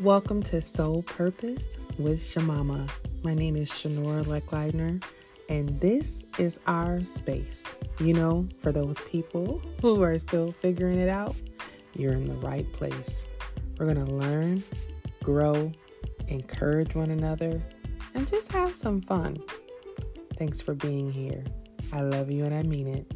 Welcome to Soul Purpose with Shemama. My name is Shanora Leckleidner, and this is our space. You know, for those people who are still figuring it out, you're in the right place. We're going to learn, grow, encourage one another, and just have some fun. Thanks for being here. I love you and I mean it.